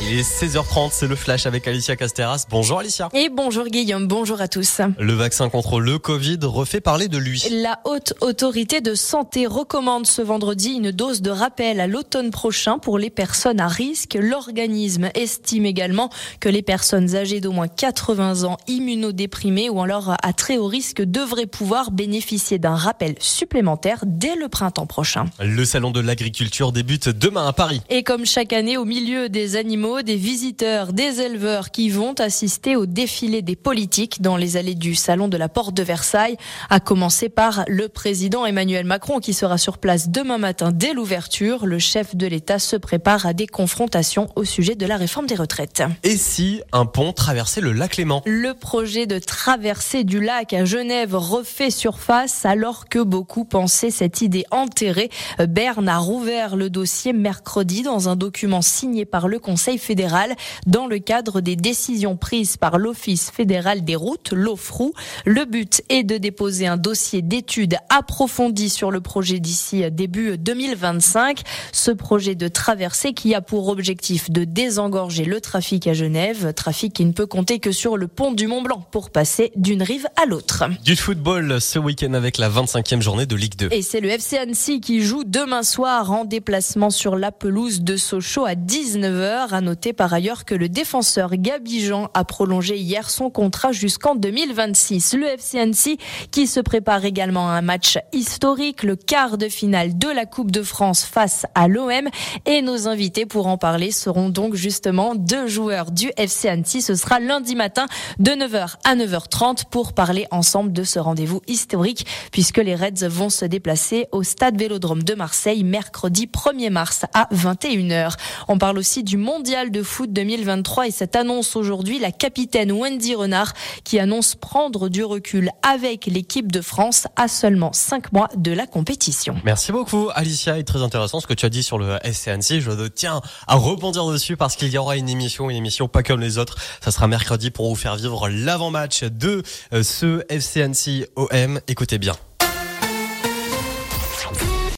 Il est 16h30, c'est le flash avec Alicia Casteras. Bonjour Alicia. Et bonjour Guillaume, bonjour à tous. Le vaccin contre le Covid refait parler de lui. La haute autorité de santé recommande ce vendredi une dose de rappel à l'automne prochain pour les personnes à risque. L'organisme estime également que les personnes âgées d'au moins 80 ans, immunodéprimées ou alors à très haut risque devraient pouvoir bénéficier d'un rappel supplémentaire dès le printemps prochain. Le salon de l'agriculture débute demain à Paris. Et comme chaque année, au milieu des animaux, des visiteurs, des éleveurs qui vont assister au défilé des politiques dans les allées du salon de la Porte de Versailles, à commencer par le président Emmanuel Macron qui sera sur place demain matin dès l'ouverture. Le chef de l'État se prépare à des confrontations au sujet de la réforme des retraites. Et si un pont traversait le lac Léman? Le projet de traversée du lac à Genève refait surface alors que beaucoup pensaient cette idée enterrée. Berne a rouvert le dossier mercredi dans un document signé par le Conseil fédéral dans le cadre des décisions prises par l'Office fédéral des routes, l'OFROU. Le but est de déposer un dossier d'études approfondi sur le projet d'ici début 2025. Ce projet de traversée qui a pour objectif de désengorger le trafic à Genève, trafic qui ne peut compter que sur le pont du Mont Blanc pour passer d'une rive à l'autre. Du football ce week-end avec la 25e journée de Ligue 2. Et c'est le FC Annecy qui joue demain soir en déplacement sur la pelouse de Sochaux à 19h. À noter par ailleurs que le défenseur Gabi Jean a prolongé hier son contrat jusqu'en 2026. Le FC Annecy qui se prépare également à un match historique, le quart de finale de la Coupe de France face à l'OM. Et nos invités pour en parler seront donc justement deux joueurs du FC Annecy. Ce sera lundi matin de 9h à 9h30 pour parler ensemble de ce rendez-vous historique puisque les Reds vont se déplacer au stade Vélodrome de Marseille mercredi 1er mars à 21h. On parle aussi du monde de foot 2023 et cette annonce aujourd'hui, la capitaine Wendy Renard qui annonce prendre du recul avec l'équipe de France à seulement 5 mois de la compétition. Merci beaucoup Alicia, et très intéressant ce que tu as dit sur le SCNC. Je tiens à rebondir dessus parce qu'il y aura une émission, une émission pas comme les autres. Ça sera mercredi pour vous faire vivre l'avant-match de euh, ce FCNC OM. Écoutez bien.